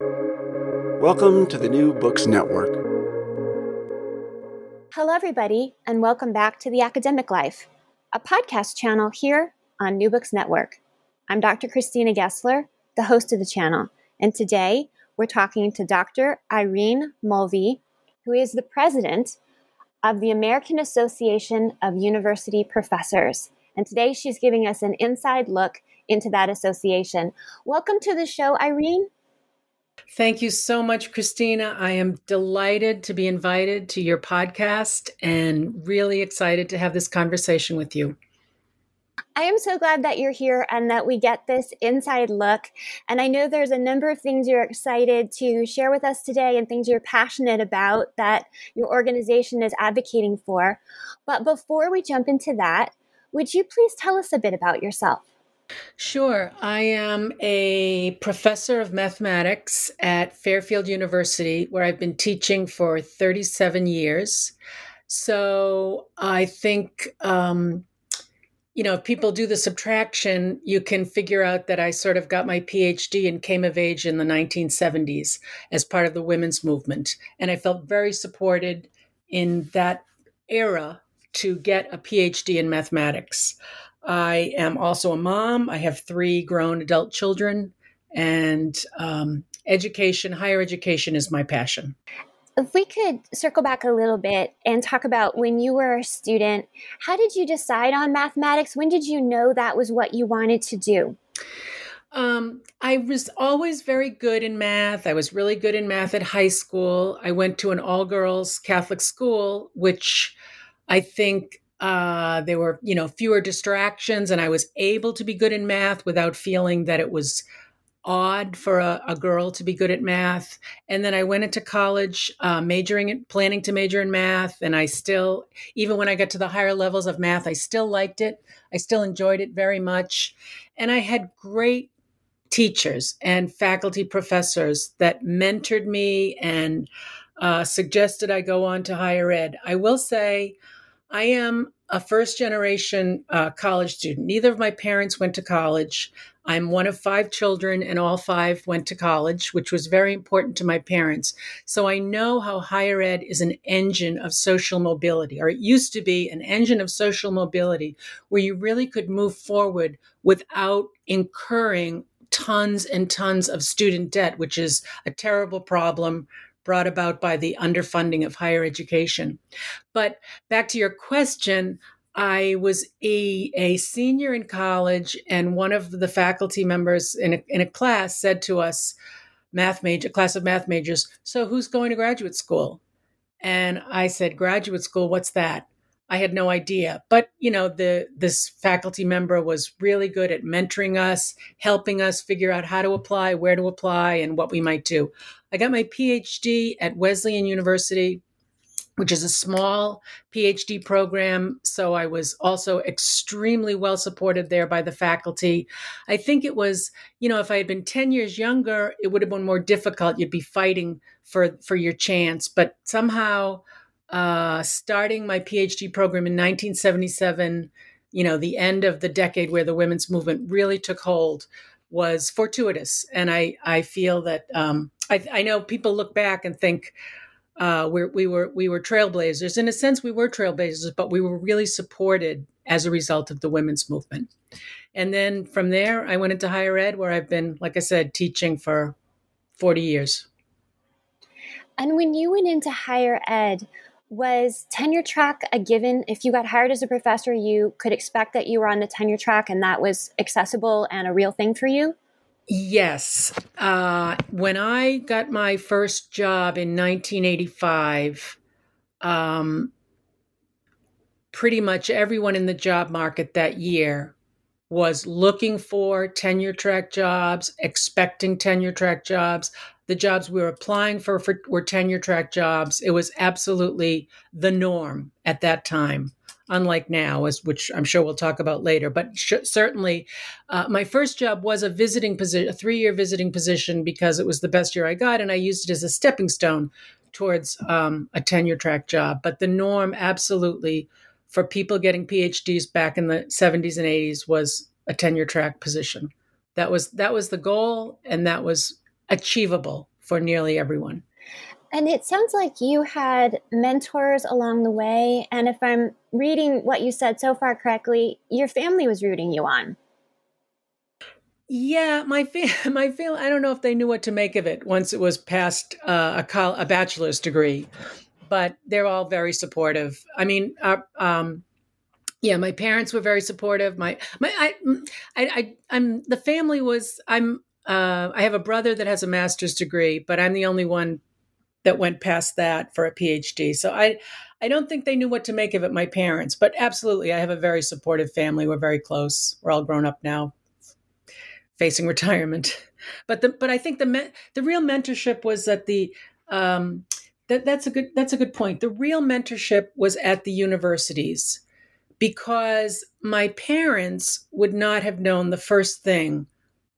Welcome to the New Books Network. Hello, everybody, and welcome back to The Academic Life, a podcast channel here on New Books Network. I'm Dr. Christina Gessler, the host of the channel, and today we're talking to Dr. Irene Mulvey, who is the president of the American Association of University Professors. And today she's giving us an inside look into that association. Welcome to the show, Irene. Thank you so much, Christina. I am delighted to be invited to your podcast and really excited to have this conversation with you. I am so glad that you're here and that we get this inside look. And I know there's a number of things you're excited to share with us today and things you're passionate about that your organization is advocating for. But before we jump into that, would you please tell us a bit about yourself? Sure. I am a professor of mathematics at Fairfield University, where I've been teaching for 37 years. So I think, um, you know, if people do the subtraction, you can figure out that I sort of got my PhD and came of age in the 1970s as part of the women's movement. And I felt very supported in that era to get a PhD in mathematics. I am also a mom. I have three grown adult children, and um, education, higher education, is my passion. If we could circle back a little bit and talk about when you were a student, how did you decide on mathematics? When did you know that was what you wanted to do? Um, I was always very good in math. I was really good in math at high school. I went to an all girls Catholic school, which I think uh, there were, you know, fewer distractions, and I was able to be good in math without feeling that it was odd for a, a girl to be good at math. And then I went into college, uh, majoring in, planning to major in math, and I still, even when I got to the higher levels of math, I still liked it. I still enjoyed it very much, and I had great teachers and faculty professors that mentored me and uh, suggested I go on to higher ed. I will say I am a first generation uh, college student. Neither of my parents went to college. I'm one of five children, and all five went to college, which was very important to my parents. So I know how higher ed is an engine of social mobility, or it used to be an engine of social mobility, where you really could move forward without incurring tons and tons of student debt, which is a terrible problem brought about by the underfunding of higher education. But back to your question, I was a, a senior in college, and one of the faculty members in a, in a class said to us, math major, class of math majors, so who's going to graduate school? And I said, graduate school, what's that? I had no idea. But you know, the this faculty member was really good at mentoring us, helping us figure out how to apply, where to apply, and what we might do. I got my PhD at Wesleyan University, which is a small PhD program. So I was also extremely well supported there by the faculty. I think it was, you know, if I had been 10 years younger, it would have been more difficult. You'd be fighting for for your chance. But somehow uh, starting my PhD program in 1977, you know, the end of the decade where the women's movement really took hold was fortuitous. And I, I feel that um, I, I know people look back and think uh, we're, we were we were trailblazers. In a sense, we were trailblazers, but we were really supported as a result of the women's movement. And then from there, I went into higher ed, where I've been, like I said, teaching for 40 years. And when you went into higher ed, was tenure track a given? If you got hired as a professor, you could expect that you were on the tenure track and that was accessible and a real thing for you? Yes. Uh, when I got my first job in 1985, um, pretty much everyone in the job market that year was looking for tenure track jobs, expecting tenure track jobs. the jobs we were applying for, for were tenure track jobs. It was absolutely the norm at that time unlike now, as which I'm sure we'll talk about later. But sh- certainly, uh, my first job was a visiting position, a three year visiting position, because it was the best year I got, and I used it as a stepping stone towards um, a tenure track job. But the norm, absolutely, for people getting PhDs back in the 70s and 80s was a tenure track position. That was that was the goal, and that was achievable for nearly everyone. And it sounds like you had mentors along the way. And if I'm reading what you said so far correctly, your family was rooting you on. Yeah, my fa- my family. I don't know if they knew what to make of it once it was past uh, a col- a bachelor's degree, but they're all very supportive. I mean, uh, um, yeah, my parents were very supportive. My my I, I I I'm the family was I'm uh, I have a brother that has a master's degree, but I'm the only one that went past that for a PhD. So I I don't think they knew what to make of it, my parents, but absolutely, I have a very supportive family. We're very close. We're all grown up now, facing retirement. But the but I think the me, the real mentorship was that the um, that that's a good that's a good point. The real mentorship was at the universities because my parents would not have known the first thing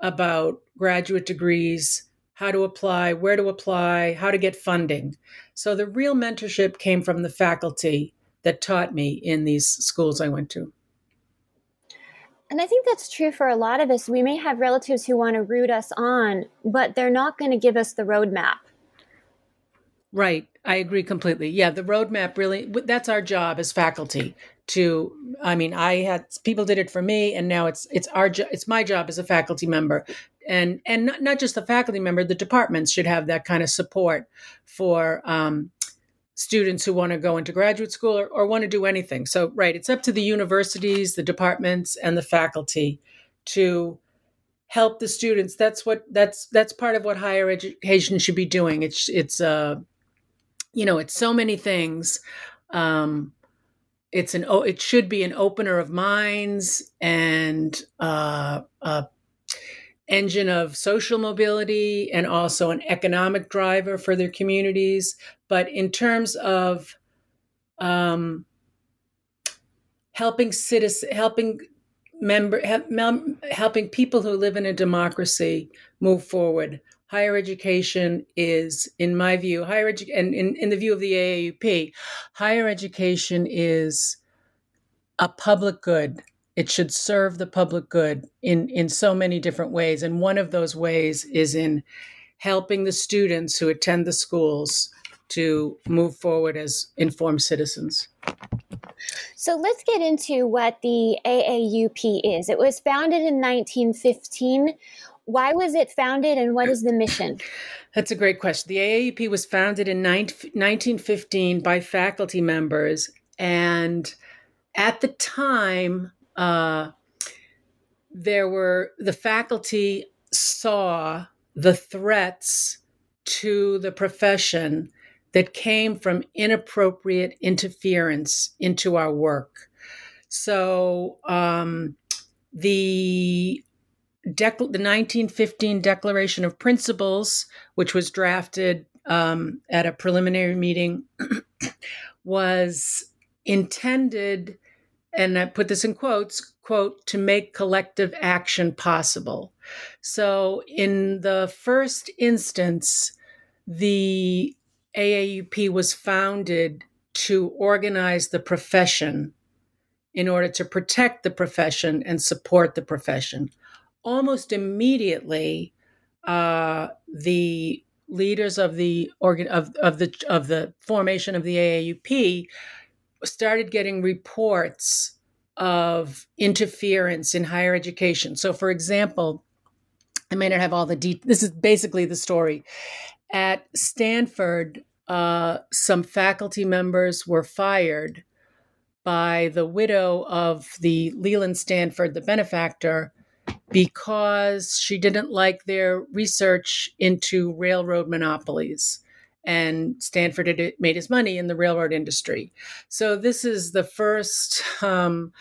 about graduate degrees how to apply, where to apply, how to get funding. So the real mentorship came from the faculty that taught me in these schools I went to. And I think that's true for a lot of us. We may have relatives who want to root us on, but they're not going to give us the roadmap. Right. I agree completely. Yeah, the roadmap really, that's our job as faculty to i mean i had people did it for me and now it's it's our it's my job as a faculty member and and not, not just the faculty member the departments should have that kind of support for um, students who want to go into graduate school or, or want to do anything. So right it's up to the universities the departments and the faculty to help the students. That's what that's that's part of what higher education should be doing. It's it's uh you know it's so many things um it's an it should be an opener of minds and uh, a engine of social mobility and also an economic driver for their communities but in terms of um, helping citizens helping member helping people who live in a democracy move forward higher education is, in my view, higher education, and in, in the view of the AAUP, higher education is a public good. It should serve the public good in, in so many different ways. And one of those ways is in helping the students who attend the schools to move forward as informed citizens. So let's get into what the AAUP is. It was founded in 1915. Why was it founded and what is the mission? That's a great question. The AAUP was founded in 1915 by faculty members. And at the time, uh, there were the faculty saw the threats to the profession that came from inappropriate interference into our work. So um, the Dec- the 1915 Declaration of Principles, which was drafted um, at a preliminary meeting, was intended, and I put this in quotes, quote, to make collective action possible. So, in the first instance, the AAUP was founded to organize the profession in order to protect the profession and support the profession almost immediately, uh, the leaders of the organ of, of the of the formation of the AAUP started getting reports of interference in higher education. So, for example, I may not have all the details. This is basically the story. At Stanford, uh, some faculty members were fired by the widow of the Leland Stanford, the benefactor, because she didn't like their research into railroad monopolies. And Stanford had made his money in the railroad industry. So, this is the first um,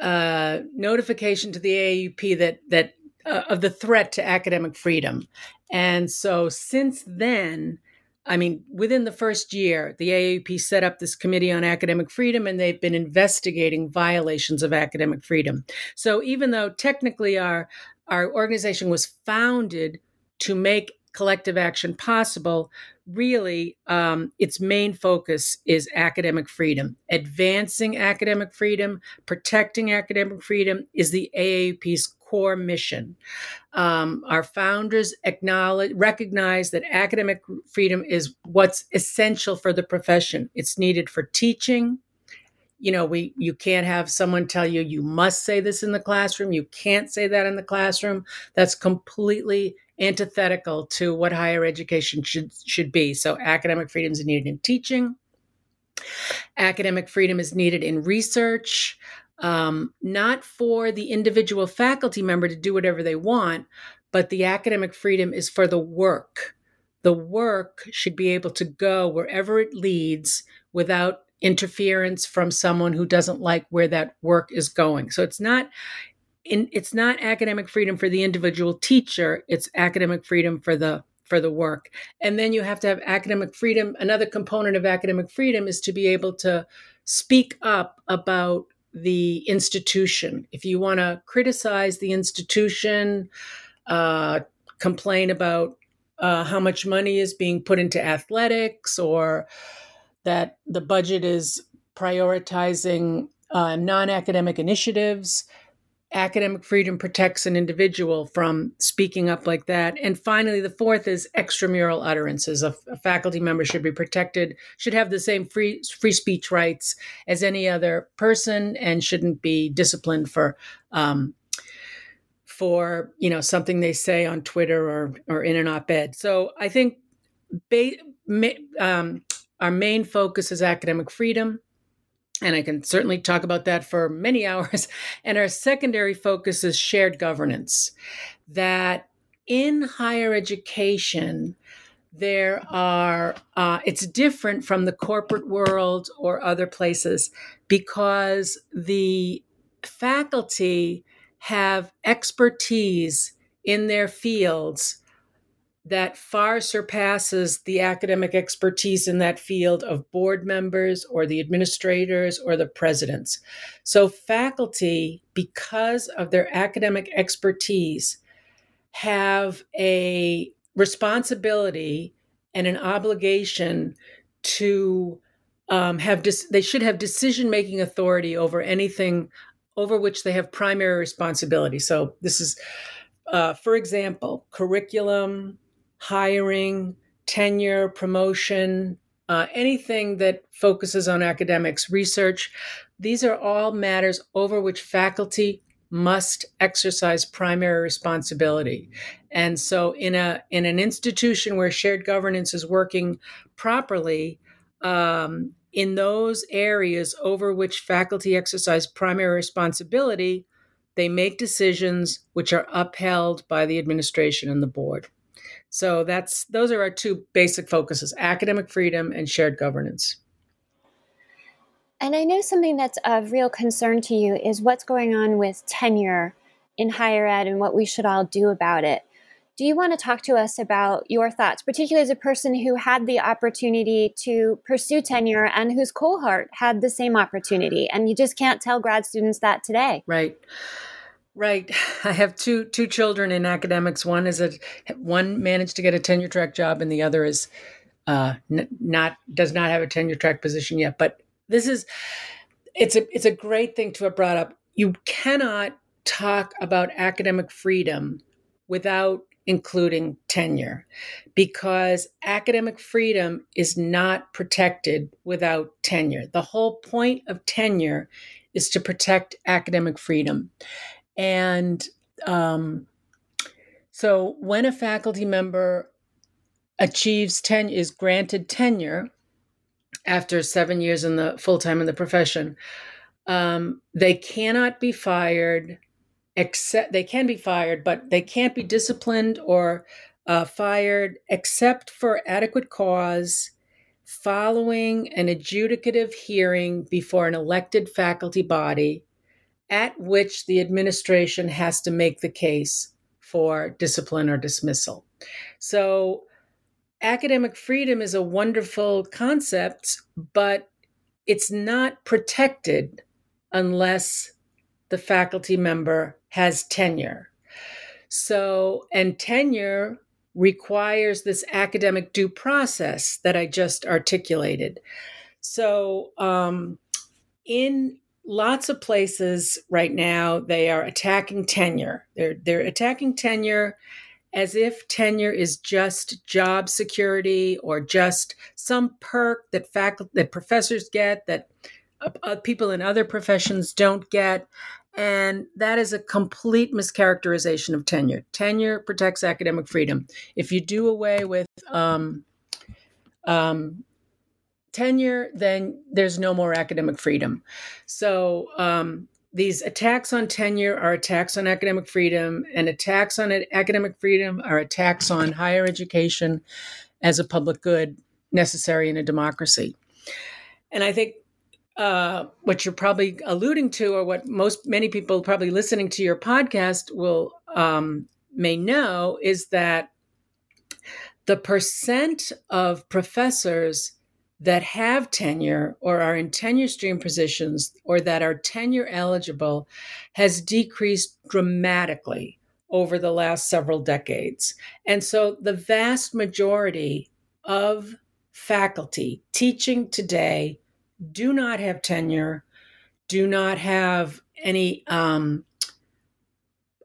uh, notification to the AAUP that, that uh, of the threat to academic freedom. And so since then, I mean, within the first year, the AAUP set up this committee on academic freedom and they've been investigating violations of academic freedom. So even though technically our our organization was founded to make collective action possible, really um, its main focus is academic freedom. Advancing academic freedom, protecting academic freedom is the AAUP's core mission. Um, our founders acknowledge, recognize that academic freedom is what's essential for the profession. It's needed for teaching. You know, we you can't have someone tell you you must say this in the classroom. You can't say that in the classroom. That's completely antithetical to what higher education should should be. So academic freedom is needed in teaching. Academic freedom is needed in research um, not for the individual faculty member to do whatever they want, but the academic freedom is for the work. The work should be able to go wherever it leads without interference from someone who doesn't like where that work is going. So it's not in, it's not academic freedom for the individual teacher, it's academic freedom for the for the work. And then you have to have academic freedom. Another component of academic freedom is to be able to speak up about the institution. If you want to criticize the institution, uh, complain about uh, how much money is being put into athletics or that the budget is prioritizing uh, non academic initiatives, academic freedom protects an individual from speaking up like that. And finally, the fourth is extramural utterances. A, a, faculty member should be protected, should have the same free free speech rights as any other person, and shouldn't be disciplined for. Um, for you know something they say on Twitter or or in an op-ed. So I think ba- ma- um, our main focus is academic freedom and I can certainly talk about that for many hours. And our secondary focus is shared governance. That in higher education, there are, uh, it's different from the corporate world or other places because the faculty have expertise in their fields that far surpasses the academic expertise in that field of board members or the administrators or the presidents. So, faculty, because of their academic expertise, have a responsibility and an obligation to um, have dis- they should have decision making authority over anything over which they have primary responsibility. So this is, uh, for example, curriculum, hiring, tenure, promotion, uh, anything that focuses on academics, research. These are all matters over which faculty must exercise primary responsibility. And so in a in an institution where shared governance is working properly, um, in those areas over which faculty exercise primary responsibility, they make decisions which are upheld by the administration and the board. So that's those are our two basic focuses: academic freedom and shared governance. And I know something that's of real concern to you is what's going on with tenure in higher ed and what we should all do about it. Do you want to talk to us about your thoughts, particularly as a person who had the opportunity to pursue tenure and whose cohort had the same opportunity? And you just can't tell grad students that today. Right. Right. I have two two children in academics. One is a one managed to get a tenure track job, and the other is uh, n- not does not have a tenure track position yet. But this is it's a it's a great thing to have brought up. You cannot talk about academic freedom without including tenure because academic freedom is not protected without tenure. The whole point of tenure is to protect academic freedom. And um, so when a faculty member achieves ten is granted tenure after seven years in the full time in the profession, um, they cannot be fired. Except they can be fired, but they can't be disciplined or uh, fired except for adequate cause following an adjudicative hearing before an elected faculty body at which the administration has to make the case for discipline or dismissal. So, academic freedom is a wonderful concept, but it's not protected unless the faculty member has tenure. So, and tenure requires this academic due process that I just articulated. So, um, in lots of places right now, they are attacking tenure. They're they're attacking tenure as if tenure is just job security or just some perk that faculty that professors get that uh, people in other professions don't get. And that is a complete mischaracterization of tenure. Tenure protects academic freedom. If you do away with um, um, tenure then there's no more academic freedom so um, these attacks on tenure are attacks on academic freedom, and attacks on academic freedom are attacks on higher education as a public good necessary in a democracy. And I think uh, what you're probably alluding to, or what most many people probably listening to your podcast will um, may know, is that the percent of professors that have tenure or are in tenure stream positions or that are tenure eligible has decreased dramatically over the last several decades. And so the vast majority of faculty teaching today do not have tenure, do not have any um,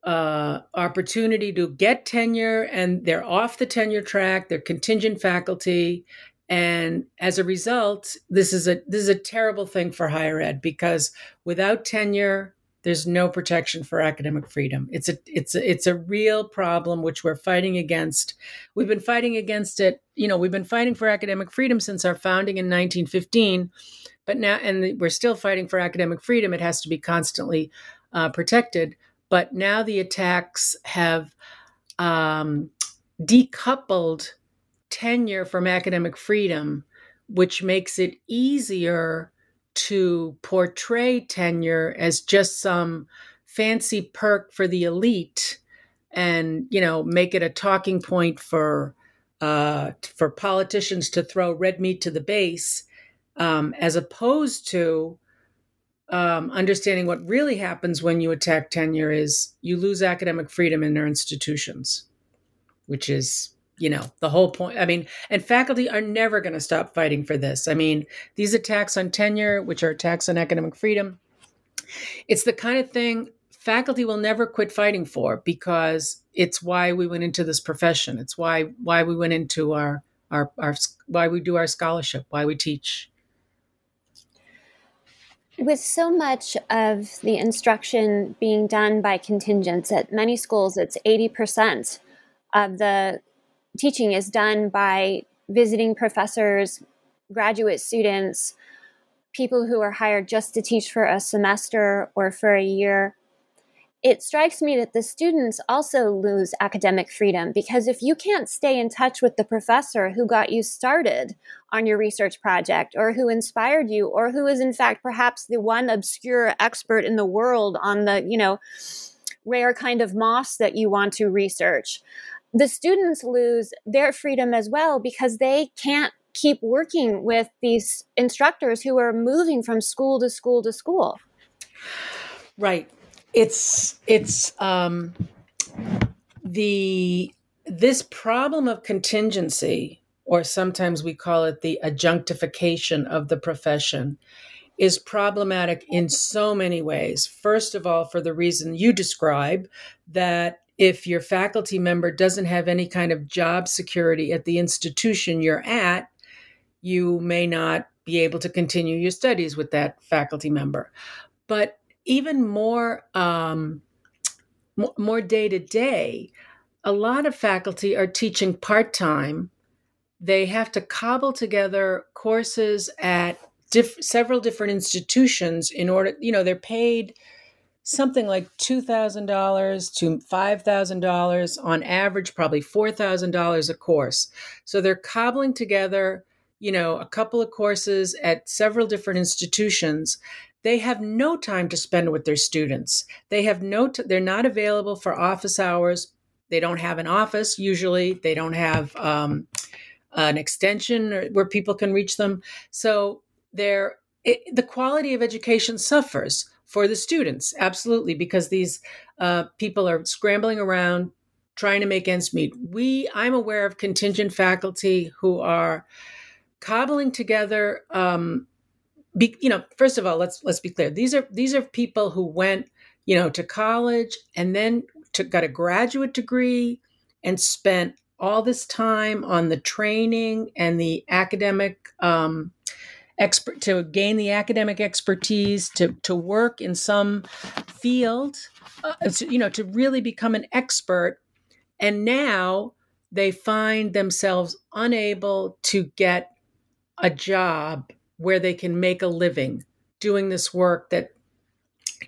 uh, opportunity to get tenure, and they're off the tenure track. They're contingent faculty, and as a result this is a this is a terrible thing for higher ed because without tenure there's no protection for academic freedom. It's a it's a, it's a real problem which we're fighting against. We've been fighting against it you know we've been fighting for academic freedom since our founding in 1915 but now and we're still fighting for academic freedom. It has to be constantly uh, protected. But now the attacks have um, decoupled tenure from academic freedom, which makes it easier to portray tenure as just some fancy perk for the elite and you know make it a talking point for uh, for politicians to throw red meat to the base um, as opposed to um, understanding what really happens when you attack tenure is you lose academic freedom in our institutions which is you know the whole point i mean and faculty are never going to stop fighting for this. I mean these attacks on tenure which are attacks on academic freedom it's the kind of thing faculty will never quit fighting for because it's why we went into this profession. It's why why we went into our our, our why we do our scholarship why we teach. With so much of the instruction being done by contingents at many schools it's 80% of the teaching is done by visiting professors, graduate students, people who are hired just to teach for a semester or for a year. It strikes me that the students also lose academic freedom because if you can't stay in touch with the professor who got you started on your research project or who inspired you or who is in fact perhaps the one obscure expert in the world on the, you know, rare kind of moss that you want to research, the students lose their freedom as well because they can't keep working with these instructors who are moving from school to school to school. Right. It's it's um the this problem of contingency or sometimes we call it the adjunctification of the profession is problematic in so many ways. First of all for the reason you describe that if your faculty member doesn't have any kind of job security at the institution you're at, you may not be able to continue your studies with that faculty member. But even more, um, more day to day, a lot of faculty are teaching part time. They have to cobble together courses at diff- several different institutions in order, you know, they're paid something like $2,000 to $5,000 on average, probably $4,000 a course. So they're cobbling together, you know, a couple of courses at several different institutions. They have no time to spend with their students. They have no, t- they're not available for office hours they don't have an office usually they don't have um, an extension where people can reach them so they're it, the quality of education suffers for the students absolutely because these uh, people are scrambling around trying to make ends meet. We i'm aware of contingent faculty who are cobbling together um, be, you know first of all let's let's be clear. These are these are people who went you know to college and then got a graduate degree and spent all this time on the training and the academic um, expert to gain the academic expertise to to work in some field uh, to, you know to really become an expert and now they find themselves unable to get a job where they can make a living doing this work that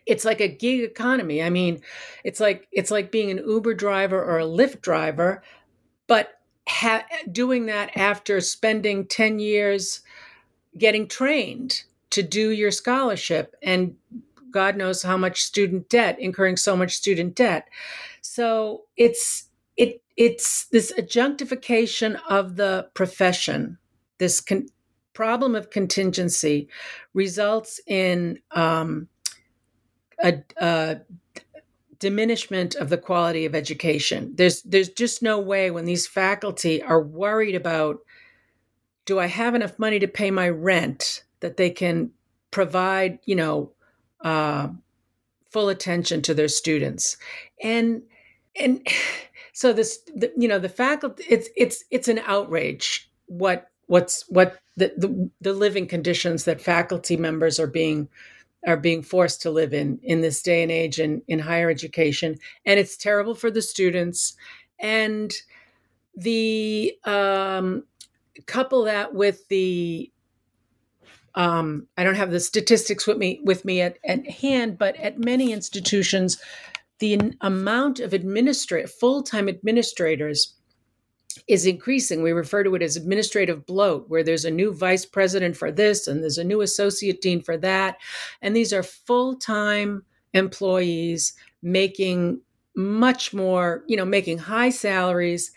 it's like a gig economy. I mean, it's like it's like being an Uber driver or a Lyft driver, but ha- doing that after spending 10 years getting trained to do your scholarship and God knows how much student debt, incurring so much student debt. So it's it it's this adjunctification of the profession, this con- problem of contingency results in um, a, a diminishment of the quality of education. There's there's just no way when these faculty are worried about do I have enough money to pay my rent that they can provide, you know, uh, full attention to their students. And and so this the, you know the faculty it's it's it's an outrage what what's what the, the, the living conditions that faculty members are being are being forced to live in in this day and age in, in higher education and it's terrible for the students and the um, couple that with the um, I don't have the statistics with me with me at, at hand, but at many institutions, the amount of administrative full-time administrators is increasing. We refer to it as administrative bloat, where there's a new vice president for this and there's a new associate dean for that. And these are full time employees making much more, you know, making high salaries.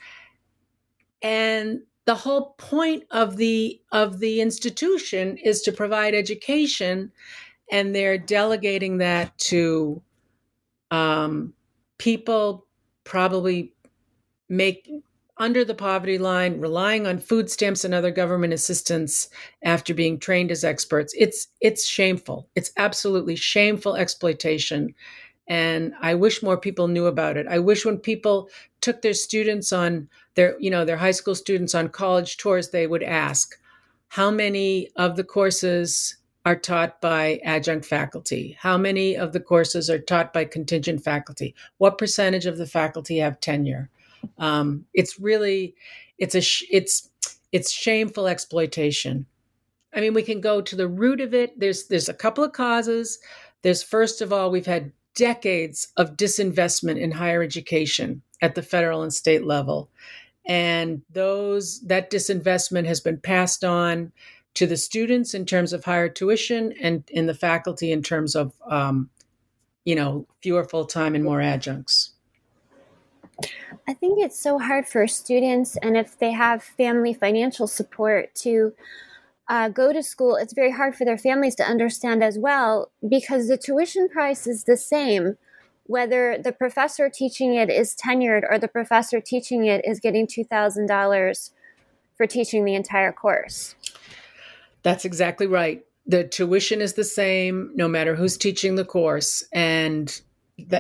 And the whole point of the of the institution is to provide education and they're delegating that to um, people probably make under the poverty line, relying on food stamps and other government assistance after being trained as experts. It's it's shameful. It's absolutely shameful exploitation. And I wish more people knew about it. I wish when people took their students on their, you know, their high school students on college tours, they would ask, how many of the courses are taught by adjunct faculty? How many of the courses are taught by contingent faculty? What percentage of the faculty have tenure? Um, it's really, it's a, sh- it's, it's shameful exploitation. I mean, we can go to the root of it. There's, there's a couple of causes. There's first of all, we've had decades of disinvestment in higher education at the federal and state level, and those that disinvestment has been passed on to the students in terms of higher tuition and in the faculty in terms of um, you know fewer full time and more adjuncts. I think it's so hard for students, and if they have family financial support, to uh, go to school. It's very hard for their families to understand as well because the tuition price is the same whether the professor teaching it is tenured or the professor teaching it is getting $2,000 for teaching the entire course. That's exactly right. The tuition is the same no matter who's teaching the course. And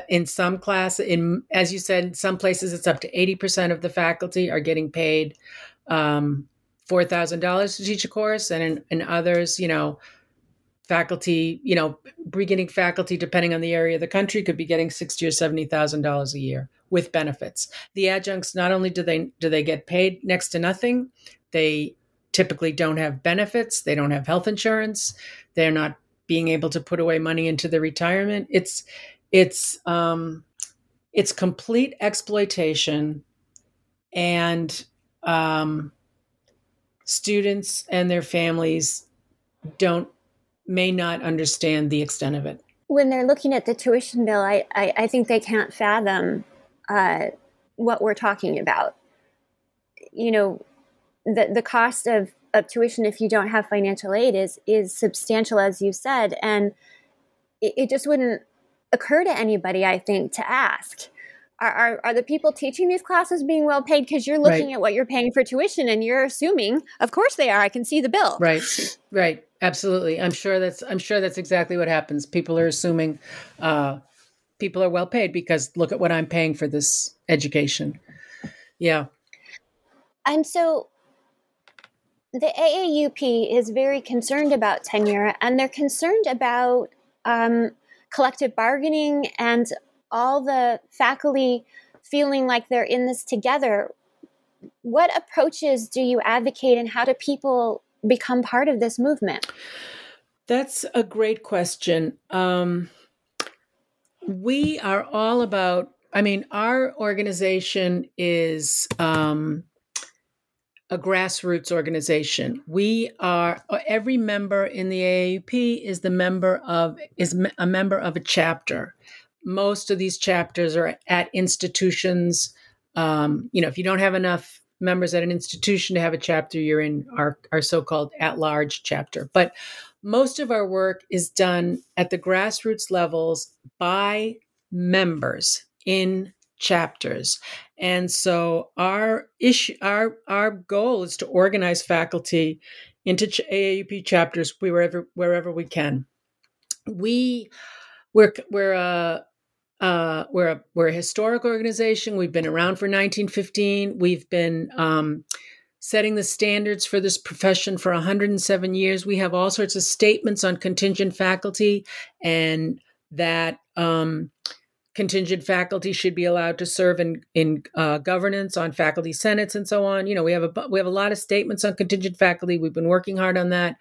in some class in as you said some places it's up to 80% of the faculty are getting paid um, $4000 to teach a course and in, in others you know faculty you know beginning faculty depending on the area of the country could be getting 60 or 70 thousand dollars a year with benefits. The adjuncts not only do they do they get paid next to nothing they typically don't have benefits they don't have health insurance they're not being able to put away money into the retirement. It's it's um, it's complete exploitation, and um, students and their families don't may not understand the extent of it. When they're looking at the tuition bill, I I, I think they can't fathom uh, what we're talking about. You know, the the cost of of tuition if you don't have financial aid is is substantial, as you said, and it, it just wouldn't occur to anybody, I think, to ask. Are, are, are, the people teaching these classes being well paid because you're looking right. at what you're paying for tuition and you're assuming of course they are i can see the bill right right absolutely. I'm sure that's i'm sure that's exactly what happens. People are assuming uh, people are well paid because look at what i'm paying for this education. Yeah. And so the AAUP is very concerned about tenure and they're concerned about um, collective bargaining and all the faculty feeling like they're in this together. What approaches do you advocate and how do people become part of this movement? That's a great question. Um, we are all about, I mean, our organization is. Um, a grassroots organization. We are every member in the AAUP is the member of is a member of a chapter. Most of these chapters are at institutions. Um, you know, if you don't have enough members at an institution to have a chapter, you're in our our so-called at-large chapter. But most of our work is done at the grassroots levels by members in chapters. And so our issue our our goal is to organize faculty into AAUP chapters wherever wherever we can. We we're we're a uh, we're a we're a historic organization. We've been around for 1915. We've been um, setting the standards for this profession for 107 years. We have all sorts of statements on contingent faculty and that um, contingent faculty should be allowed to serve in in uh, governance on faculty senates and so on. You know, we have a we have a lot of statements on contingent faculty. We've been working hard on that,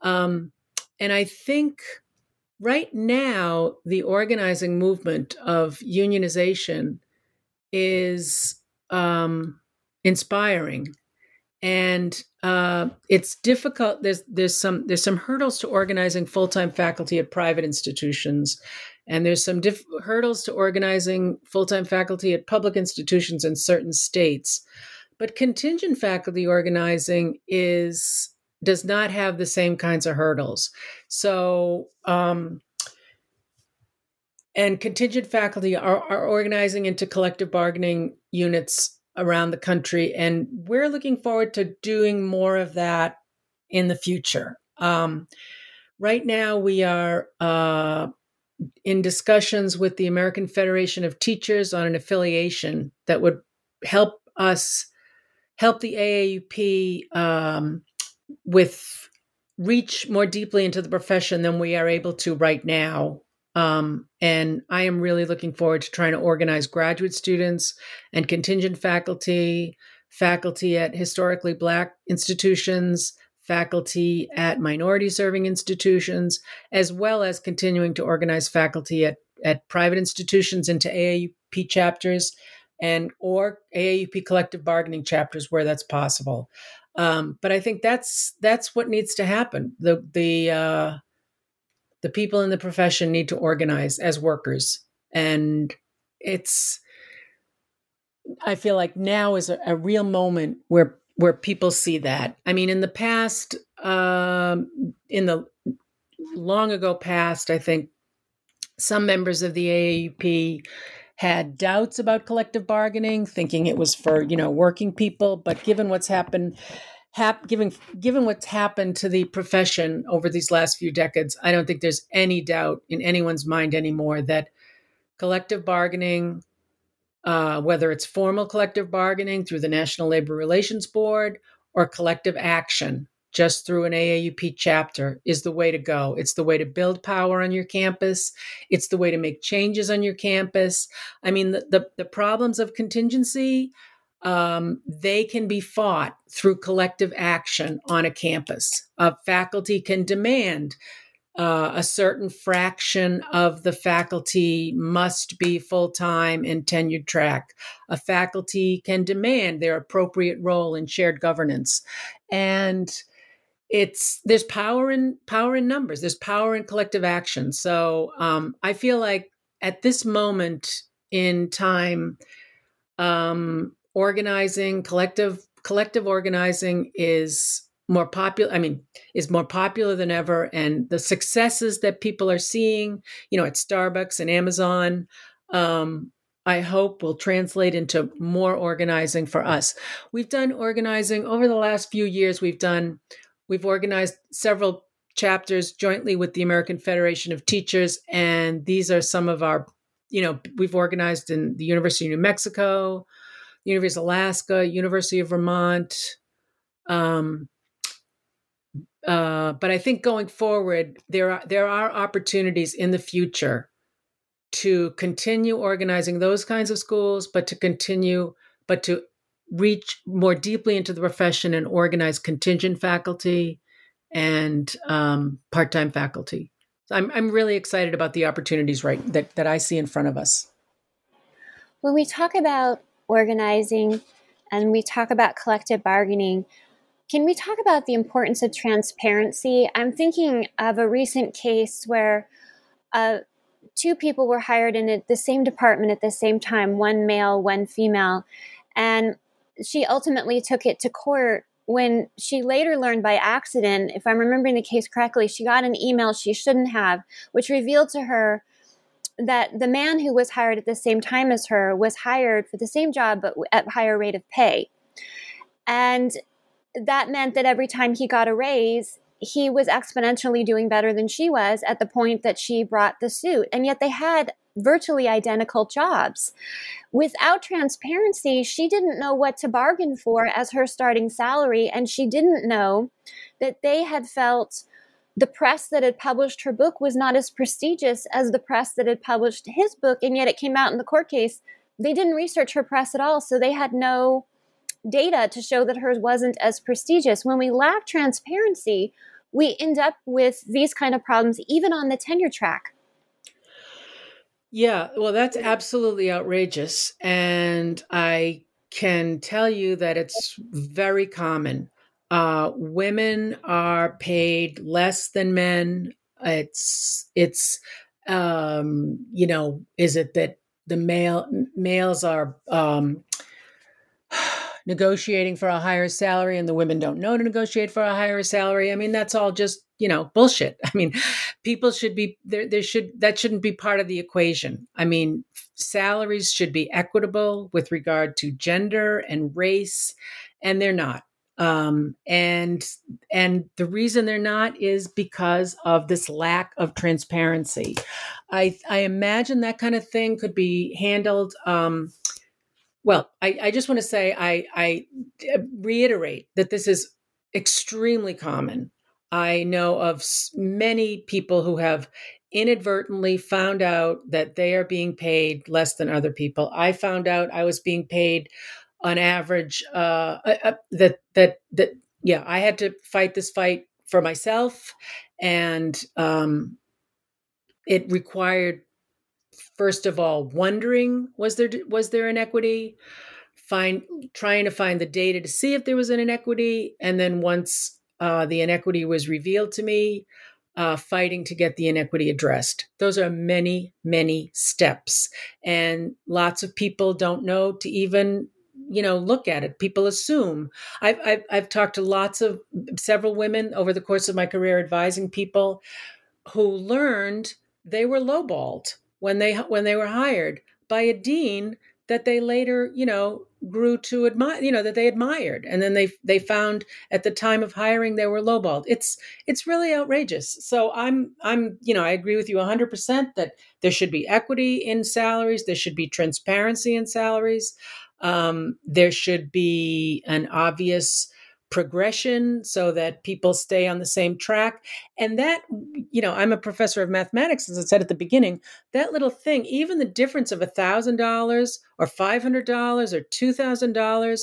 um, and I think right now the organizing movement of unionization is um, inspiring and uh, it's difficult there's there's some there's some hurdles to organizing full-time faculty at private institutions and there's some diff- hurdles to organizing full time faculty at public institutions in certain states. But contingent faculty organizing is does not have the same kinds of hurdles. So, um, and contingent faculty are, are organizing into collective bargaining units around the country. And we're looking forward to doing more of that in the future. Um, right now, we are uh, in discussions with the American Federation of Teachers on an affiliation that would help us help the AAUP um, with reach more deeply into the profession than we are able to right now. Um, and I am really looking forward to trying to organize graduate students and contingent faculty, faculty at historically Black institutions, faculty at minority serving institutions, as well as continuing to organize faculty at, at private institutions into AAUP chapters and or AAUP collective bargaining chapters where that's possible. Um, but I think that's that's what needs to happen. The the uh, the people in the profession need to organize as workers, and it's. I feel like now is a, a real moment where where people see that. I mean, in the past, um, in the long ago past, I think some members of the AAUP had doubts about collective bargaining, thinking it was for you know working people. But given what's happened, hap- given given what's happened to the profession over these last few decades, I don't think there's any doubt in anyone's mind anymore that collective bargaining uh, whether it's formal collective bargaining through the National Labor Relations Board or collective action just through an AAUP chapter is the way to go. It's the way to build power on your campus. It's the way to make changes on your campus. I mean, the, the, the problems of contingency, um, they can be fought through collective action on a campus. Uh, faculty can demand uh, a certain fraction of the faculty must be full time and tenured track. A faculty can demand their appropriate role in shared governance, and it's there's power in power in numbers. There's power in collective action. So um, I feel like at this moment in time, um, organizing, collective collective organizing is more popular i mean is more popular than ever and the successes that people are seeing you know at starbucks and amazon um, i hope will translate into more organizing for us we've done organizing over the last few years we've done we've organized several chapters jointly with the american federation of teachers and these are some of our you know we've organized in the university of new mexico university of alaska university of vermont um, uh, but I think going forward, there are there are opportunities in the future to continue organizing those kinds of schools, but to continue, but to reach more deeply into the profession and organize contingent faculty and um, part-time faculty. So I'm I'm really excited about the opportunities right that that I see in front of us. When we talk about organizing and we talk about collective bargaining, can we talk about the importance of transparency? I'm thinking of a recent case where uh, two people were hired in the same department at the same time one male, one female. And she ultimately took it to court when she later learned by accident, if I'm remembering the case correctly, she got an email she shouldn't have, which revealed to her that the man who was hired at the same time as her was hired for the same job but at higher rate of pay. And that meant that every time he got a raise, he was exponentially doing better than she was at the point that she brought the suit. And yet they had virtually identical jobs. Without transparency, she didn't know what to bargain for as her starting salary. And she didn't know that they had felt the press that had published her book was not as prestigious as the press that had published his book. And yet it came out in the court case. They didn't research her press at all. So they had no data to show that hers wasn't as prestigious. When we lack transparency, we end up with these kind of problems even on the tenure track. Yeah, well, that's absolutely outrageous. And I can tell you that it's very common. Uh, women are paid less than men. It's, it's, um, you know, is it that the male males are, um, negotiating for a higher salary and the women don't know to negotiate for a higher salary. I mean, that's all just, you know, bullshit. I mean, people should be there there should that shouldn't be part of the equation. I mean, salaries should be equitable with regard to gender and race, and they're not. Um, and and the reason they're not is because of this lack of transparency. I I imagine that kind of thing could be handled um, well, I, I just want to say I, I reiterate that this is extremely common. I know of many people who have inadvertently found out that they are being paid less than other people. I found out I was being paid on average uh, uh, uh that that that yeah I had to fight this fight for myself, and um, it required first of all wondering was there was there inequity find trying to find the data to see if there was an inequity and then once uh, the inequity was revealed to me uh, fighting to get the inequity addressed. Those are many many steps. And lots of people don't know to even you know look at it. People assume. I've, I've, I've talked to lots of several women over the course of my career advising people who learned they were lowballed when they when they were hired by a dean that they later you know grew to admire you know that they admired and then they they found at the time of hiring they were lowballed. It's it's really outrageous. So i'm i'm you know i agree with you 100% that there should be equity in salaries there should be transparency in salaries. Um, there should be an obvious progression so that people stay on the same track. And that, you know, I'm a professor of mathematics, as I said at the beginning, that little thing, even the difference of $1,000 or $500 or $2,000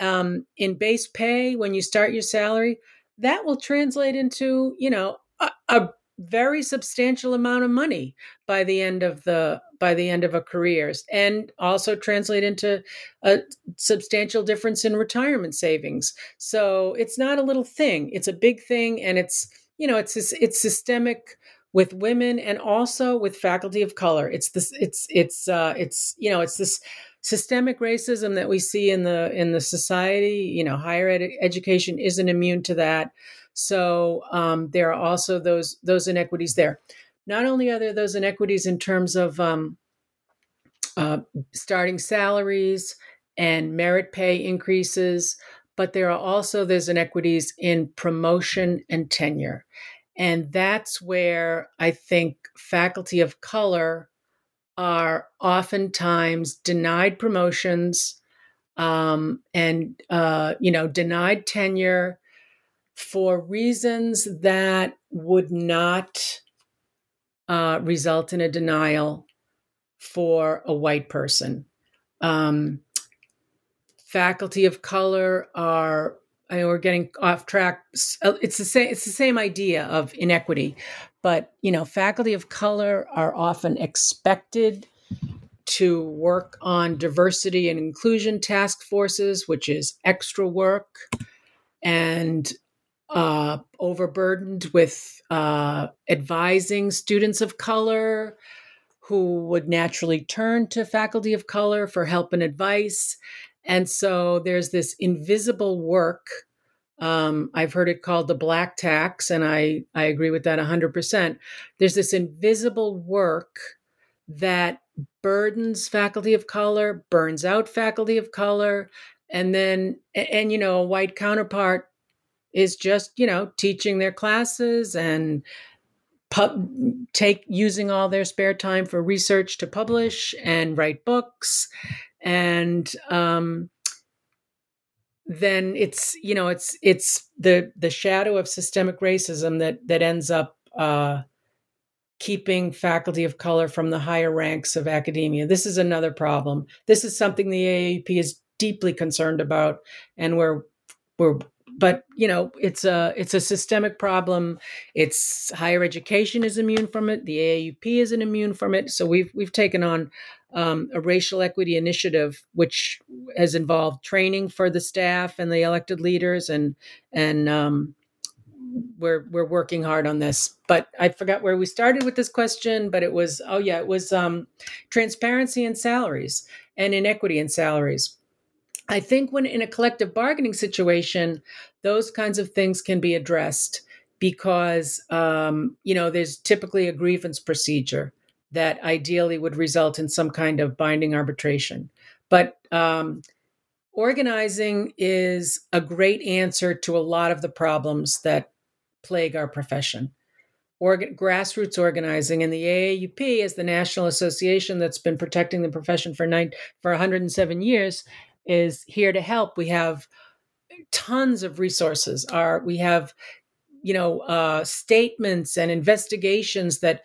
um, in base pay when you start your salary, that will translate into, you know, a, a very substantial amount of money by the end of the by the end of a career and also translate into a substantial difference in retirement savings. So it's not a little thing it's a big thing and it's you know it's it's systemic with women and also with faculty of color. It's this it's it's uh it's you know it's this systemic racism that we see in the in the society. You know higher ed- education isn't immune to that so um, there are also those those inequities there. Not only are there those inequities in terms of um, uh, starting salaries and merit pay increases but there are also those inequities in promotion and tenure. And that's where i think faculty of color are oftentimes denied promotions um, and uh, you know denied tenure for reasons that would not uh, result in a denial for a white person. Um, faculty of color are I know we're getting off track. It's the same. It's the same idea of inequity, but you know, faculty of color are often expected to work on diversity and inclusion task forces, which is extra work, and uh, overburdened with uh, advising students of color who would naturally turn to faculty of color for help and advice and so there's this invisible work. Um, I've heard it called the black tax, and I, I agree with that 100%. There's this invisible work that burdens faculty of color, burns out faculty of color, and then, and, you know, a white counterpart is just, you know, teaching their classes and pub, take using all their spare time for research to publish and write books and um, then it's you know it's it's the the shadow of systemic racism that that ends up uh, keeping faculty of color from the higher ranks of academia. This is another problem. This is something the AAUP is deeply concerned about, and we're we're but you know it's a it's a systemic problem it's higher education is immune from it the AAUP isn't immune from it so we've we've taken on um, a racial equity initiative, which has involved training for the staff and the elected leaders, and and um, we're we're working hard on this. But I forgot where we started with this question, but it was oh yeah, it was um, transparency in salaries and inequity in salaries. I think when in a collective bargaining situation, those kinds of things can be addressed because um, you know there's typically a grievance procedure that ideally would result in some kind of binding arbitration. But um, organizing is a great answer to a lot of the problems that plague our profession. Organ- grassroots organizing and the AAUP is the national association that's been protecting the profession for nine for 107 years is here to help. We have tons of resources. Our we have you know uh, statements and investigations that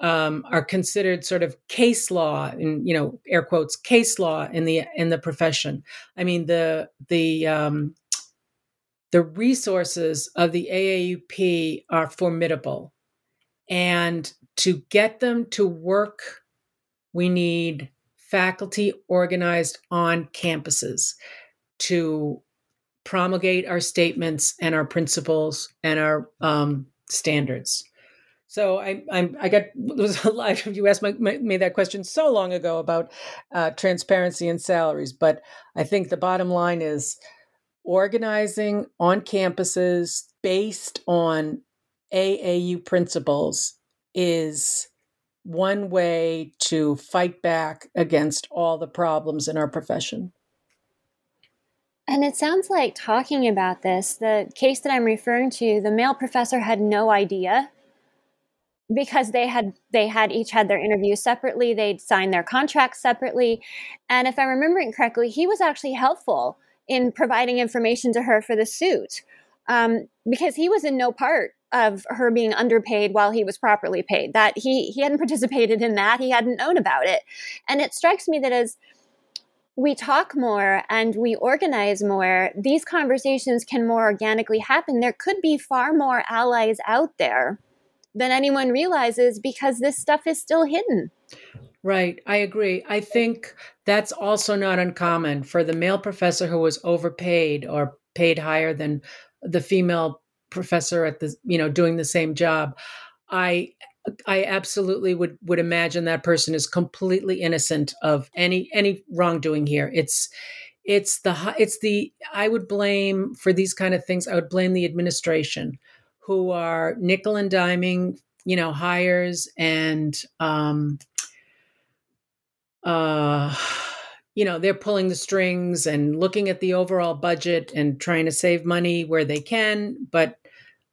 um, are considered sort of case law in you know air quotes case law in the in the profession i mean the the um, the resources of the aaup are formidable and to get them to work we need faculty organized on campuses to promulgate our statements and our principles and our um, standards. So I, I'm, I got was a lot of you asked my, made that question so long ago about uh, transparency and salaries, but I think the bottom line is organizing on campuses based on AAUP principles is one way to fight back against all the problems in our profession. And it sounds like talking about this, the case that I'm referring to, the male professor had no idea because they had they had each had their interviews separately they'd signed their contracts separately and if i'm remembering correctly he was actually helpful in providing information to her for the suit um, because he was in no part of her being underpaid while he was properly paid that he he hadn't participated in that he hadn't known about it and it strikes me that as we talk more and we organize more, these conversations can more organically happen. There could be far more allies out there than anyone realizes because this stuff is still hidden. Right. I agree. I think that's also not uncommon for the male professor who was overpaid or paid higher than the female professor at the, you know, doing the same job. I I absolutely would would imagine that person is completely innocent of any any wrongdoing here. It's it's the it's the I would blame for these kind of things. I would blame the administration, who are nickel and diming, you know, hires and um, uh, you know, they're pulling the strings and looking at the overall budget and trying to save money where they can, but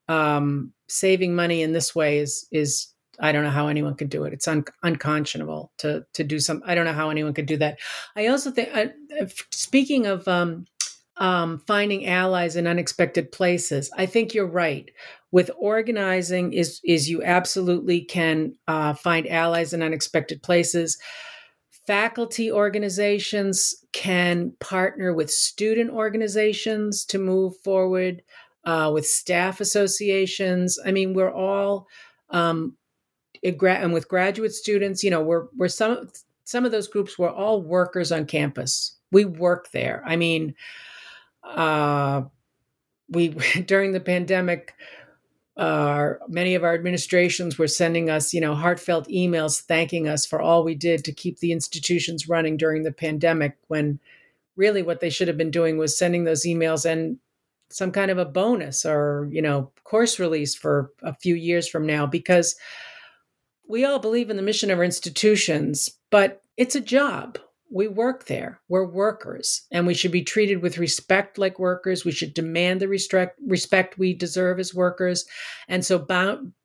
um, saving money in this way is is I don't know how anyone could do it. It's un- unconscionable to to do some. I don't know how anyone could do that. I also think, uh, speaking of um, um, finding allies in unexpected places, I think you're right. With organizing, is is you absolutely can uh, find allies in unexpected places. Faculty organizations can partner with student organizations to move forward. Uh, with staff associations, I mean, we're all um, and with graduate students, you know, we're we're some some of those groups were all workers on campus. We work there. I mean, uh, we during the pandemic, many of our administrations were sending us, you know, heartfelt emails thanking us for all we did to keep the institutions running during the pandemic. When really, what they should have been doing was sending those emails and some kind of a bonus or you know course release for a few years from now because we all believe in the mission of our institutions, but it's a job. We work there. We're workers, and we should be treated with respect like workers. We should demand the respect respect we deserve as workers. And so,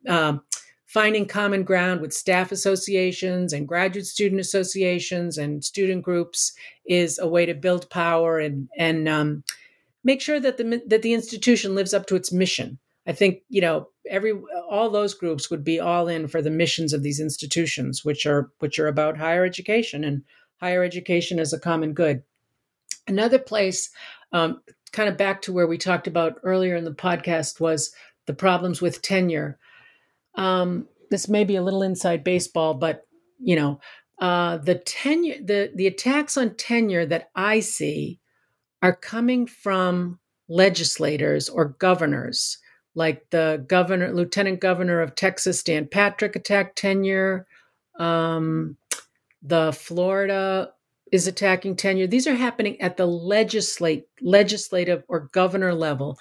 um, finding common ground with staff associations and graduate student associations and student groups is a way to build power and and um, make sure that the that the institution lives up to its mission I think you know every all those groups would be all in for the missions of these institutions, which are which are about higher education and higher education as a common good. Another place, um, kind of back to where we talked about earlier in the podcast, was the problems with tenure. Um, this may be a little inside baseball, but you know uh, the tenure, the the attacks on tenure that I see are coming from legislators or governors like the governor, lieutenant governor of Texas, Dan Patrick, attacked tenure. Um, the Florida is attacking tenure. These are happening at the legislate, legislative or governor level,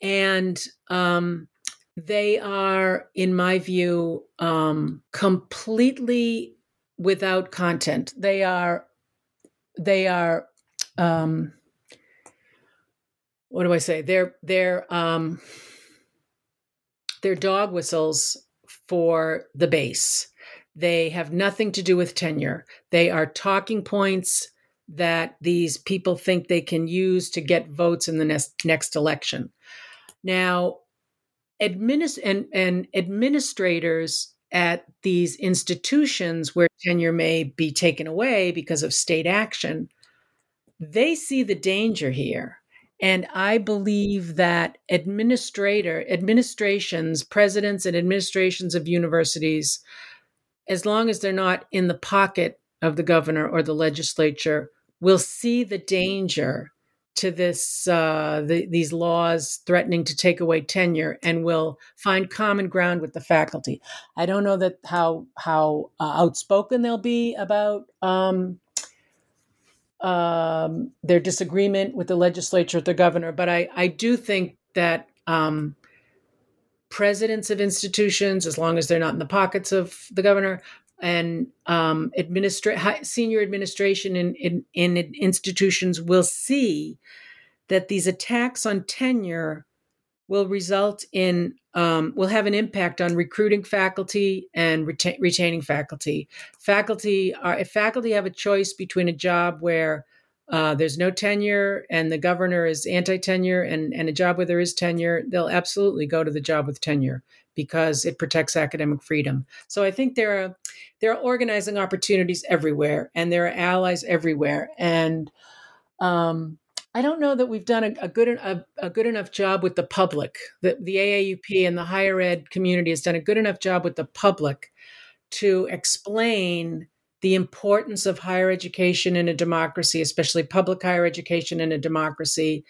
and um, they are, in my view, um, completely without content. They are, they are. Um, what do I say? They're they're um, they're dog whistles for the base. They have nothing to do with tenure. They are talking points that these people think they can use to get votes in the next, next election. Now, administ- and, and administrators at these institutions where tenure may be taken away because of state action, they see the danger here and I believe that administrator administrations, presidents and administrations of universities, as long as they're not in the pocket of the governor or the legislature, will see the danger to this uh, the, these laws threatening to take away tenure and will find common ground with the faculty. I don't know that how how uh, outspoken they'll be about um, um, their disagreement with the legislature, with the governor. But I, I do think that um, presidents of institutions, as long as they're not in the pockets of the governor, and um, administra- senior administration in, in, in institutions will see that these attacks on tenure will result in um, will have an impact on recruiting faculty and reta- retaining faculty. Faculty are if faculty have a choice between a job where uh, there's no tenure and the governor is anti-tenure and, and a job where there is tenure, they'll absolutely go to the job with tenure because it protects academic freedom. So I think there are there are organizing opportunities everywhere and there are allies everywhere. And um, I don't know that we've done a, a good a, a, good enough job with the public. The, the AAUP and the higher ed community has done a good enough job with the public to explain the importance of higher education in a democracy, especially public higher education in a democracy,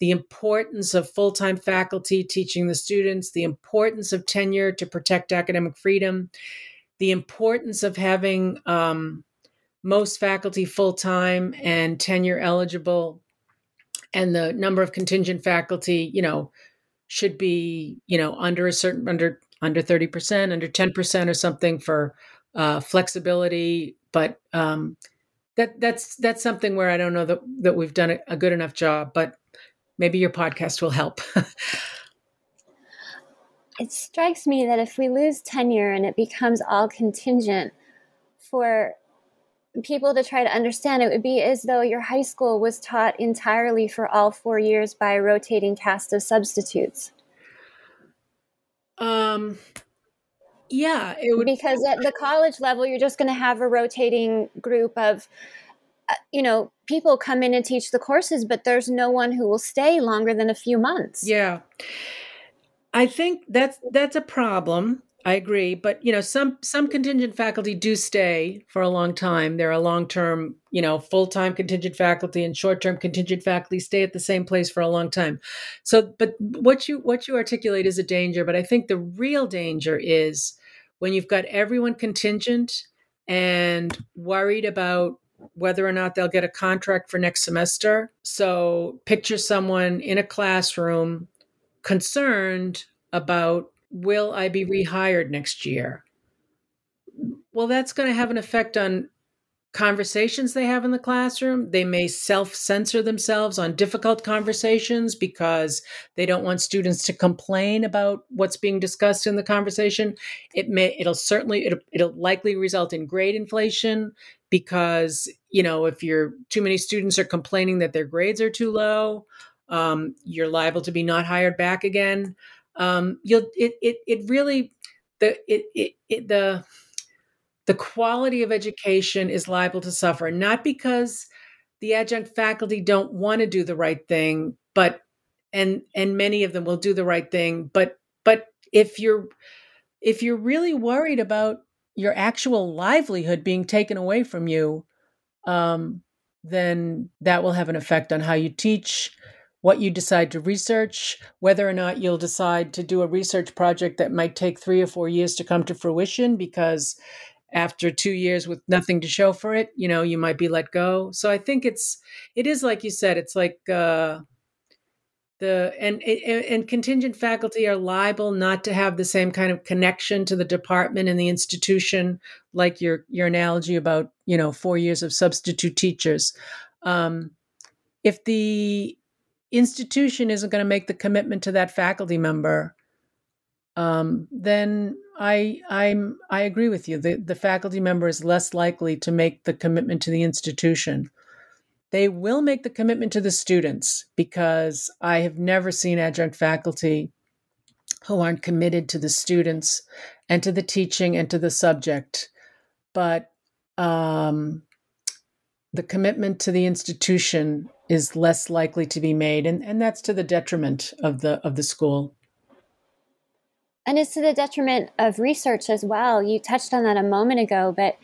the importance of full time faculty teaching the students, the importance of tenure to protect academic freedom, the importance of having um, most faculty full time and tenure eligible, and the number of contingent faculty, you know, should be, you know, under a certain under under 30%, under 10% or something for uh, flexibility. But um, that that's that's something where I don't know that that we've done a, a good enough job, but maybe your podcast will help. it strikes me that if we lose tenure and it becomes all contingent for people to try to understand. It would be as though your high school was taught entirely for all four years by a rotating cast of substitutes. Um yeah it would because at the college level you're just going to have a rotating group of uh, you know people come in and teach the courses but there's no one who will stay longer than a few months. Yeah. I think that's that's a problem I agree, but you know, some some contingent faculty do stay for a long time. There are long-term, you know, full-time contingent faculty and short-term contingent faculty stay at the same place for a long time. So, but what you what you articulate is a danger, but I think the real danger is when you've got everyone contingent and worried about whether or not they'll get a contract for next semester. So, picture someone in a classroom concerned about will I be rehired next year? Well, that's going to have an effect on conversations they have in the classroom. They may self censor themselves on difficult conversations because they don't want students to complain about what's being discussed in the conversation. It may, it'll certainly, it'll, it'll likely result in grade inflation because, you know, if you're too many students are complaining that their grades are too low, um, you're liable to be not hired back again um, you'll it it it really the it, it, it the the quality of education is liable to suffer not because the adjunct faculty don't want to do the right thing but and and many of them will do the right thing but but if you're if you're really worried about your actual livelihood being taken away from you um, then that will have an effect on how you teach what you decide to research, whether or not you'll decide to do a research project that might take three or four years to come to fruition because after two years with nothing to show for it, you know, you might be let go. So I think it's, it is like you said, it's like, uh, the and and contingent faculty are liable not to have the same kind of connection to the department and the institution like your your analogy about you know four years of substitute teachers um, if the institution isn't going to make the commitment to that faculty member, um, then I I'm I agree with you. The the faculty member is less likely to make the commitment to the institution. They will make the commitment to the students because I have never seen adjunct faculty who aren't committed to the students and to the teaching and to the subject. But um, the commitment to the institution is less likely to be made and, and that's to the detriment of the of the school. And it's to the detriment of research as well. You touched on that a moment ago but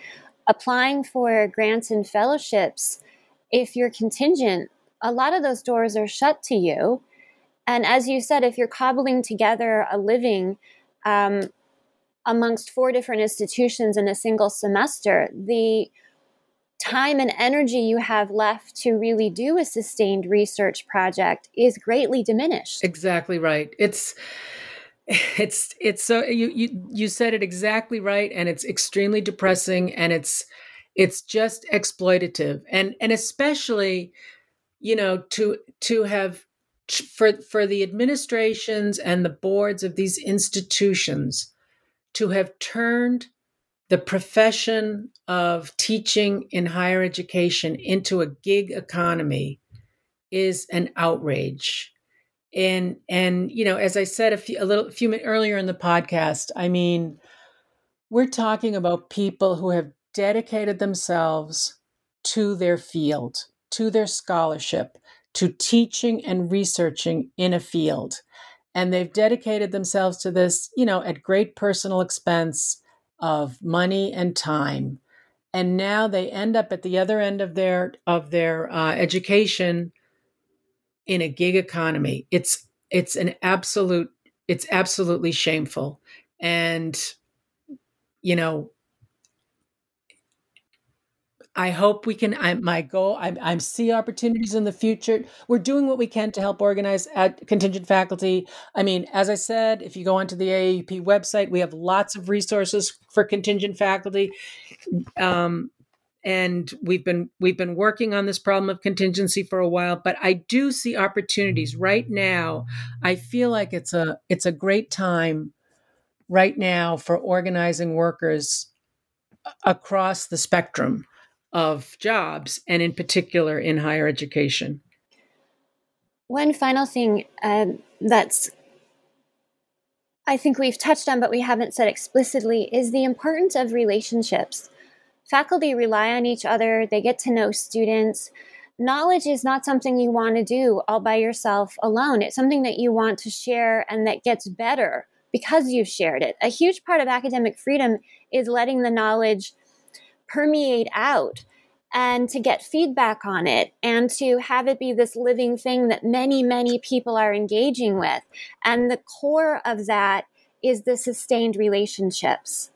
applying for grants and fellowships if you're contingent a lot of those doors are shut to you. And as you said if you're cobbling together a living um, amongst four different institutions in a single semester the time and energy you have left to really do a sustained research project is greatly diminished. Exactly right. It's it's it's so you you you said it exactly right and it's extremely depressing and it's it's just exploitative and and especially you know to to have for for the administrations and the boards of these institutions to have turned the profession of teaching in higher education into a gig economy is an outrage. And and you know as i said a few a little a few minutes earlier in the podcast i mean we're talking about people who have dedicated themselves to their field to their scholarship to teaching and researching in a field. And they've dedicated themselves to this you know at great personal expense of money and time and now they end up at the other end of their of their uh, education in a gig economy. It's it's an absolute it's absolutely shameful. And you know, I hope we can. I, my goal. I, I see opportunities in the future. We're doing what we can to help organize at contingent faculty. I mean, as I said, if you go onto the AAUP website, we have lots of resources for contingent faculty, um, and we've been we've been working on this problem of contingency for a while. But I do see opportunities right now. I feel like it's a it's a great time right now for organizing workers across the spectrum of jobs, and in particular in higher education. One final thing um, that's I think we've touched on, but we haven't said explicitly, is the importance of relationships. Faculty rely on each other, they get to know students. Knowledge is not something you want to do all by yourself alone. It's something that you want to share and that gets better because you've shared it. A huge part of academic freedom is letting the knowledge permeate out and to get feedback on it and to have it be this living thing that many, many people are engaging with. And the core of that is the sustained relationships.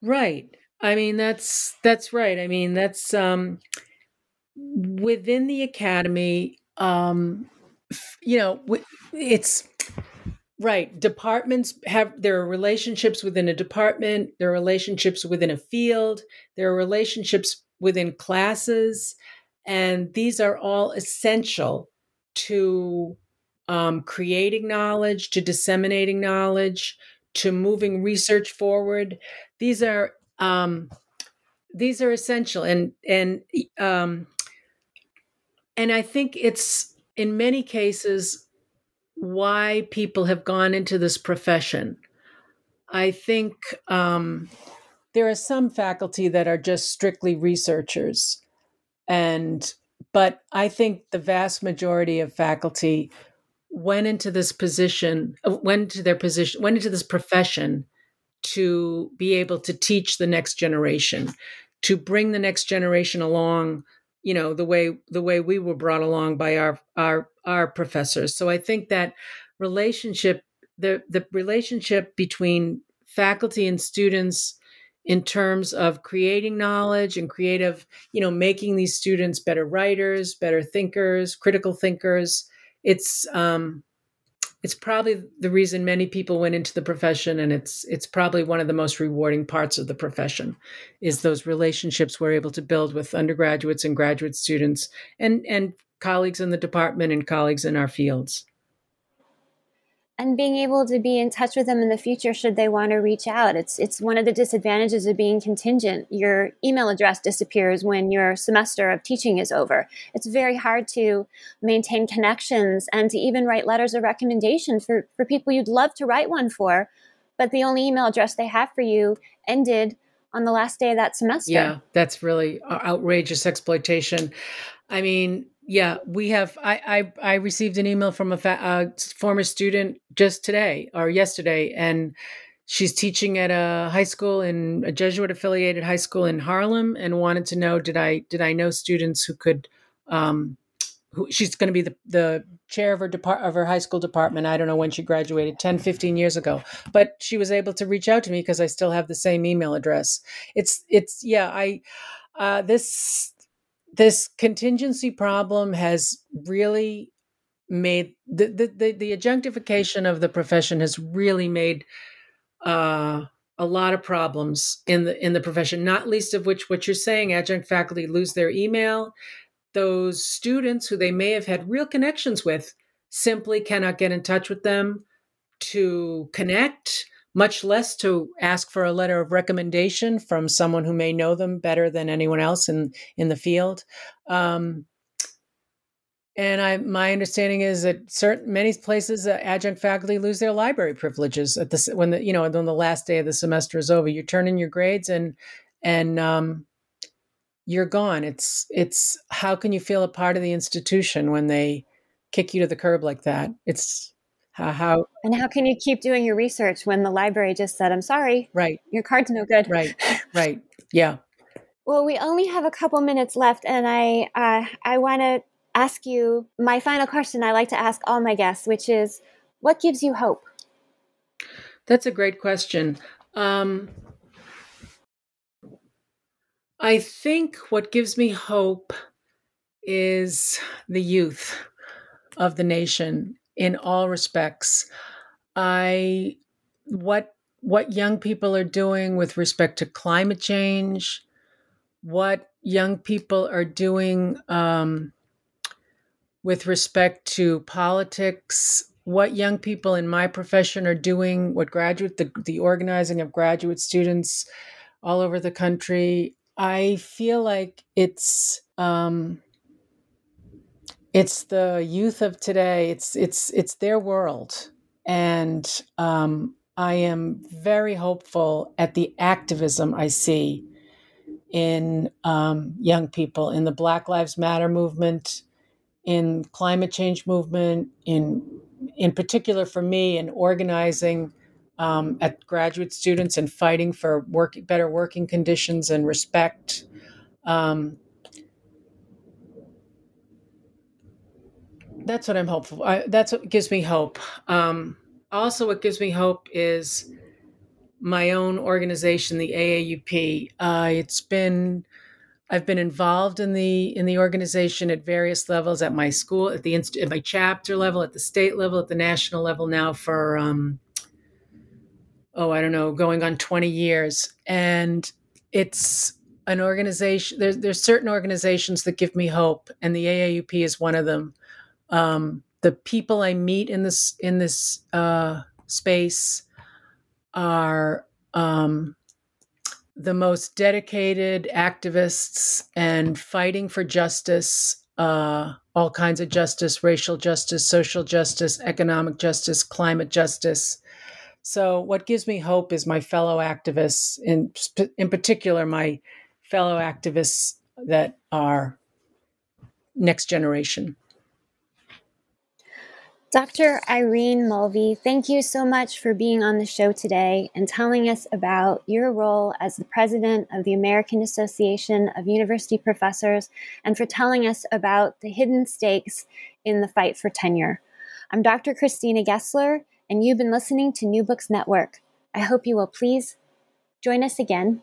Right. I mean that's that's right. I mean that's um within the academy um you know it's Right. Departments have there are relationships within a department, there are relationships within a field, there are relationships within classes, and these are all essential to um, creating knowledge, to disseminating knowledge, to moving research forward. These are um, these are essential, and and um, and I think it's in many cases why people have gone into this profession. I think um, there are some faculty that are just strictly researchers, and but I think the vast majority of faculty went into this position, went into their position, went into this profession to be able to teach the next generation, to bring the next generation along you know the way the way we were brought along by our our our professors. So i think that relationship the the relationship between faculty and students in terms of creating knowledge and creative you know making these students better writers better thinkers critical thinkers it's um it's probably the reason many people went into the profession and it's it's probably one of the most rewarding parts of the profession is those relationships we're able to build with undergraduates and graduate students and and colleagues in the department and colleagues in our fields and being able to be in touch with them in the future should they want to reach out. It's it's one of the disadvantages of being contingent. Your email address disappears when your semester of teaching is over. It's very hard to maintain connections and to even write letters of recommendation for, for people you'd love to write one for, but the only email address they have for you ended on the last day of that semester. Yeah, that's really uh, outrageous exploitation. I mean, yeah, we have. I I, I received an email from a fa- former student just today or yesterday, and she's teaching at a high school in a Jesuit affiliated high school in Harlem, and wanted to know did I did I know students who could. Um, who, she's going to be the, the chair of her depart of her high school department. I don't know when she graduated, 10, 15 years ago, but she was able to reach out to me because I still have the same email address. It's, it's, yeah, I, uh, this, this contingency problem has really made the the, the, adjunctification of the profession has really made uh, a lot of problems in the in the profession not least of which what you're saying adjunct faculty lose their email. Those students who they may have had real connections with simply cannot get in touch with them to connect much less to ask for a letter of recommendation from someone who may know them better than anyone else in in the field. Um, and I, my understanding is that certain many places, uh, adjunct faculty lose their library privileges at the when the you know when the last day of the semester is over. You turn in your grades and and um, you're gone. It's it's how can you feel a part of the institution when they kick you to the curb like that? It's how, how and how can you keep doing your research when the library just said i'm sorry right. your card's no good. Right. Right. Yeah. Well we only have a couple minutes left and i uh, i want to ask you my final question I like to ask all my guests, which is what gives you hope? That's a great question. Um, I think what gives me hope is the youth of the nation in all respects. I what what young people are doing with respect to climate change, what young people are doing um, with respect to politics, what young people in my profession are doing, what graduate the, the organizing of graduate students all over the country. I feel like it's um, it's the youth of today. It's it's it's their world, and um, I am very hopeful at the activism I see in um, young people in the Black Lives Matter movement, in climate change movement, in in particular for me in organizing um, at graduate students and fighting for work better working conditions and respect. Um, that's what I'm hopeful. I, that's what gives me hope. Um, also, what gives me hope is my own organization, the AAUP. Uh, it's been I've been involved in the in the organization at various levels at my school, at the at my chapter level, at the state level, at the national level now for um, oh I don't know, going on twenty years, and it's an organization. There's there's certain organizations that give me hope, and the AAUP is one of them. Um, the people I meet in this in this uh, space are um, the most dedicated activists and fighting for justice, uh, all kinds of justice, racial justice, social justice, economic justice, climate justice. So, what gives me hope is my fellow activists, in in particular, my fellow activists that are next generation. Dr. Irene Mulvey, thank you so much for being on the show today and telling us about your role as the president of the American Association of University Professors and for telling us about the hidden stakes in the fight for tenure. I'm Dr. Christina Gessler, and you've been listening to New Books Network. I hope you will please join us again